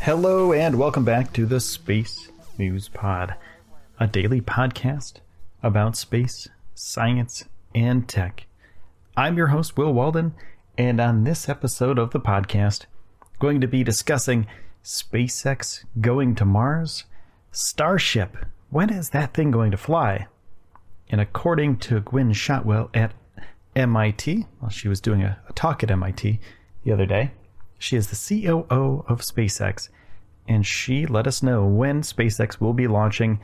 Hello and welcome back to the Space News Pod, a daily podcast about space, science, and tech. I'm your host, Will Walden, and on this episode of the podcast, going to be discussing SpaceX going to Mars, Starship, when is that thing going to fly? And according to Gwynne Shotwell at MIT, well, she was doing a, a talk at MIT the other day, she is the COO of SpaceX, and she let us know when SpaceX will be launching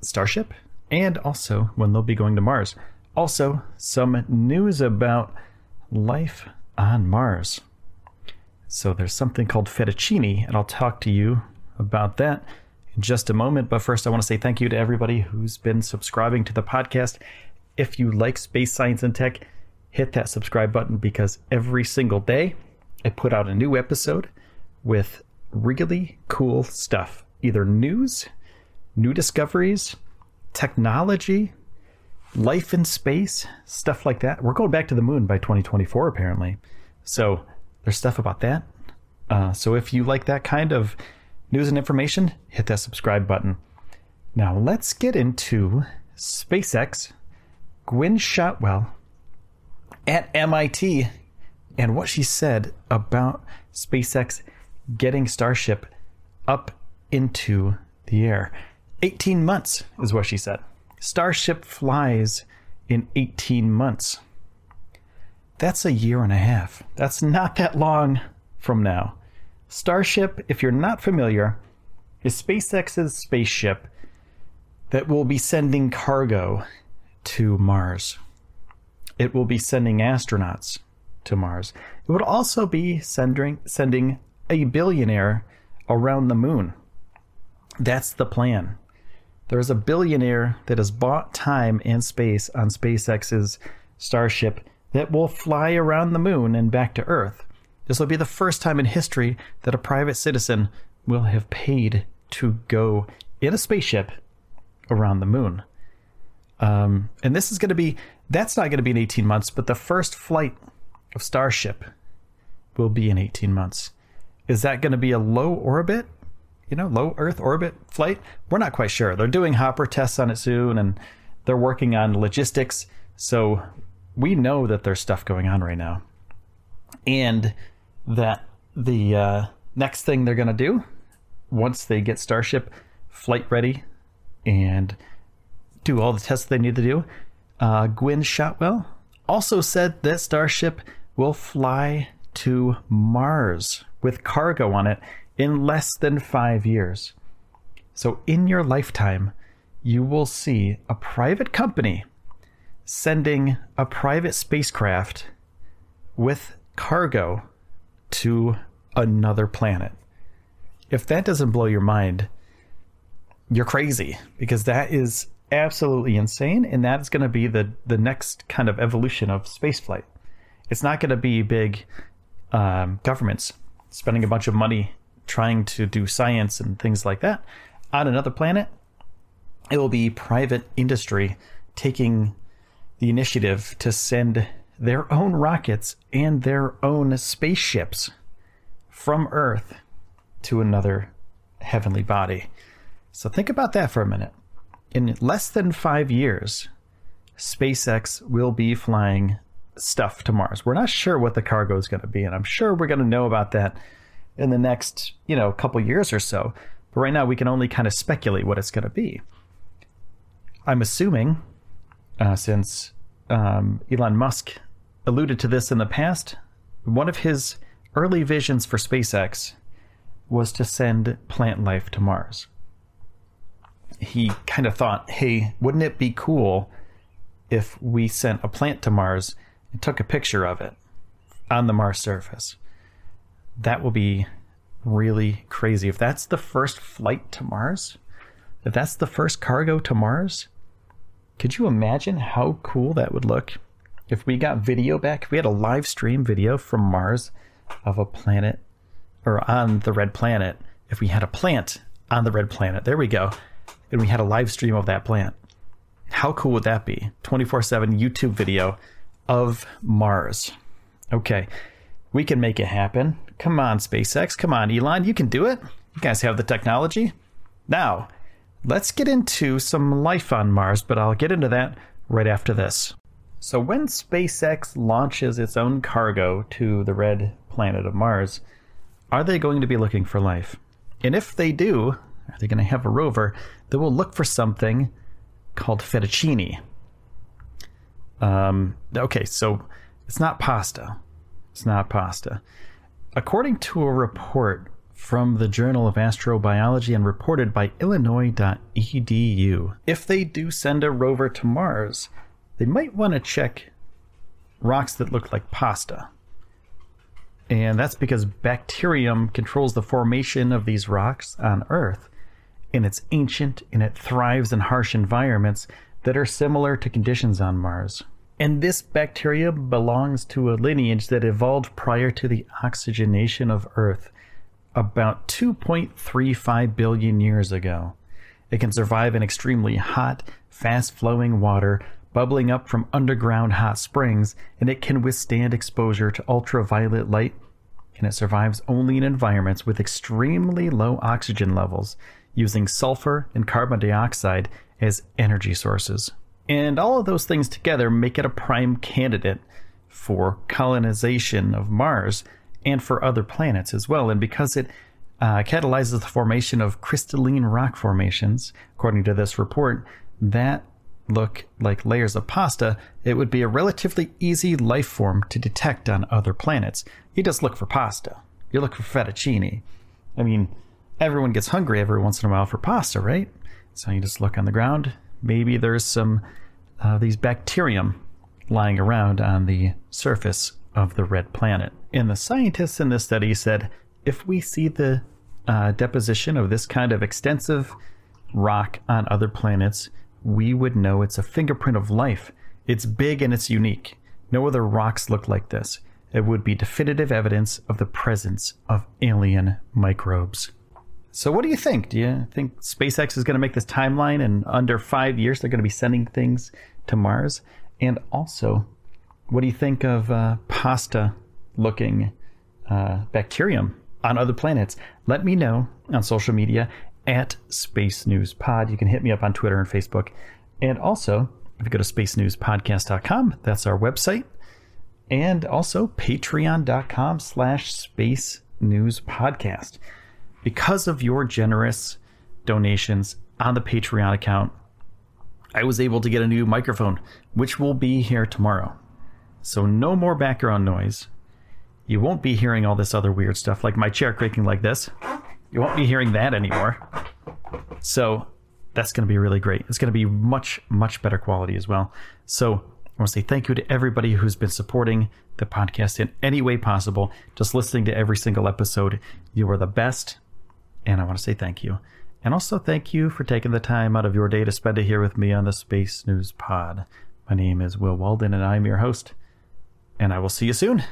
Starship and also when they'll be going to Mars. Also, some news about life on Mars. So, there's something called fettuccine, and I'll talk to you about that in just a moment. But first, I want to say thank you to everybody who's been subscribing to the podcast. If you like space science and tech, hit that subscribe button because every single day I put out a new episode with really cool stuff either news, new discoveries, technology, life in space, stuff like that. We're going back to the moon by 2024, apparently. So there's stuff about that. Uh, so if you like that kind of news and information, hit that subscribe button. Now let's get into SpaceX, Gwynne Shotwell at MIT and what she said about SpaceX getting Starship up into the air. 18 months is what she said. Starship flies in 18 months. That's a year and a half. That's not that long from now. Starship, if you're not familiar, is SpaceX's spaceship that will be sending cargo to Mars. It will be sending astronauts to Mars. It would also be sending sending a billionaire around the moon. That's the plan. There's a billionaire that has bought time and space on SpaceX's Starship that will fly around the moon and back to Earth. This will be the first time in history that a private citizen will have paid to go in a spaceship around the moon. Um, and this is going to be, that's not going to be in 18 months, but the first flight of Starship will be in 18 months. Is that going to be a low orbit, you know, low Earth orbit flight? We're not quite sure. They're doing hopper tests on it soon and they're working on logistics. So we know that there's stuff going on right now. And that the uh, next thing they're going to do once they get Starship flight ready and do all the tests they need to do, uh, Gwynne Shotwell also said that Starship will fly to Mars with cargo on it in less than five years. So, in your lifetime, you will see a private company sending a private spacecraft with cargo to another planet. If that doesn't blow your mind, you're crazy because that is absolutely insane and that's going to be the the next kind of evolution of spaceflight. It's not going to be big um, governments spending a bunch of money trying to do science and things like that on another planet. It will be private industry taking the initiative to send their own rockets and their own spaceships from Earth to another heavenly body. So think about that for a minute. In less than five years, SpaceX will be flying stuff to Mars. We're not sure what the cargo is going to be, and I'm sure we're going to know about that in the next, you know, couple years or so. But right now, we can only kind of speculate what it's going to be. I'm assuming, uh, since um, Elon Musk alluded to this in the past, one of his early visions for SpaceX was to send plant life to Mars. He kind of thought, hey, wouldn't it be cool if we sent a plant to Mars and took a picture of it on the Mars surface? That will be really crazy. If that's the first flight to Mars, if that's the first cargo to Mars, could you imagine how cool that would look if we got video back? If we had a live stream video from Mars of a planet or on the red planet, if we had a plant on the red planet, there we go, and we had a live stream of that plant, how cool would that be? 24 7 YouTube video of Mars. Okay, we can make it happen. Come on, SpaceX. Come on, Elon. You can do it. You guys have the technology. Now, let's get into some life on Mars, but I'll get into that right after this. So, when SpaceX launches its own cargo to the red planet of Mars, are they going to be looking for life? And if they do, are they going to have a rover that will look for something called fettuccine? Um, okay, so it's not pasta. It's not pasta. According to a report from the Journal of Astrobiology and reported by Illinois.edu, if they do send a rover to Mars, they might want to check rocks that look like pasta. And that's because bacterium controls the formation of these rocks on Earth. And it's ancient and it thrives in harsh environments that are similar to conditions on Mars. And this bacteria belongs to a lineage that evolved prior to the oxygenation of Earth about 2.35 billion years ago. It can survive in extremely hot, fast flowing water, bubbling up from underground hot springs, and it can withstand exposure to ultraviolet light. And it survives only in environments with extremely low oxygen levels, using sulfur and carbon dioxide as energy sources. And all of those things together make it a prime candidate for colonization of Mars and for other planets as well. And because it uh, catalyzes the formation of crystalline rock formations, according to this report, that look like layers of pasta, it would be a relatively easy life form to detect on other planets. You just look for pasta. You look for fettuccine. I mean, everyone gets hungry every once in a while for pasta, right? So you just look on the ground, maybe there's some uh, these bacterium lying around on the surface of the red planet. And the scientists in this study said if we see the uh, deposition of this kind of extensive rock on other planets, we would know it's a fingerprint of life. It's big and it's unique. No other rocks look like this. It would be definitive evidence of the presence of alien microbes. So, what do you think? Do you think SpaceX is going to make this timeline and under five years they're going to be sending things to Mars? And also, what do you think of uh, pasta looking uh, bacterium on other planets? Let me know on social media at Space News Pod. You can hit me up on Twitter and Facebook. And also, if you go to spacenewspodcast.com, that's our website. And also patreon.com slash space news podcast because of your generous donations on the Patreon account, I was able to get a new microphone, which will be here tomorrow. So, no more background noise. You won't be hearing all this other weird stuff like my chair creaking like this. You won't be hearing that anymore. So, that's going to be really great. It's going to be much, much better quality as well. So, I want to say thank you to everybody who's been supporting the podcast in any way possible, just listening to every single episode. You are the best. And I want to say thank you. And also thank you for taking the time out of your day to spend it here with me on the Space News Pod. My name is Will Walden, and I'm your host. And I will see you soon.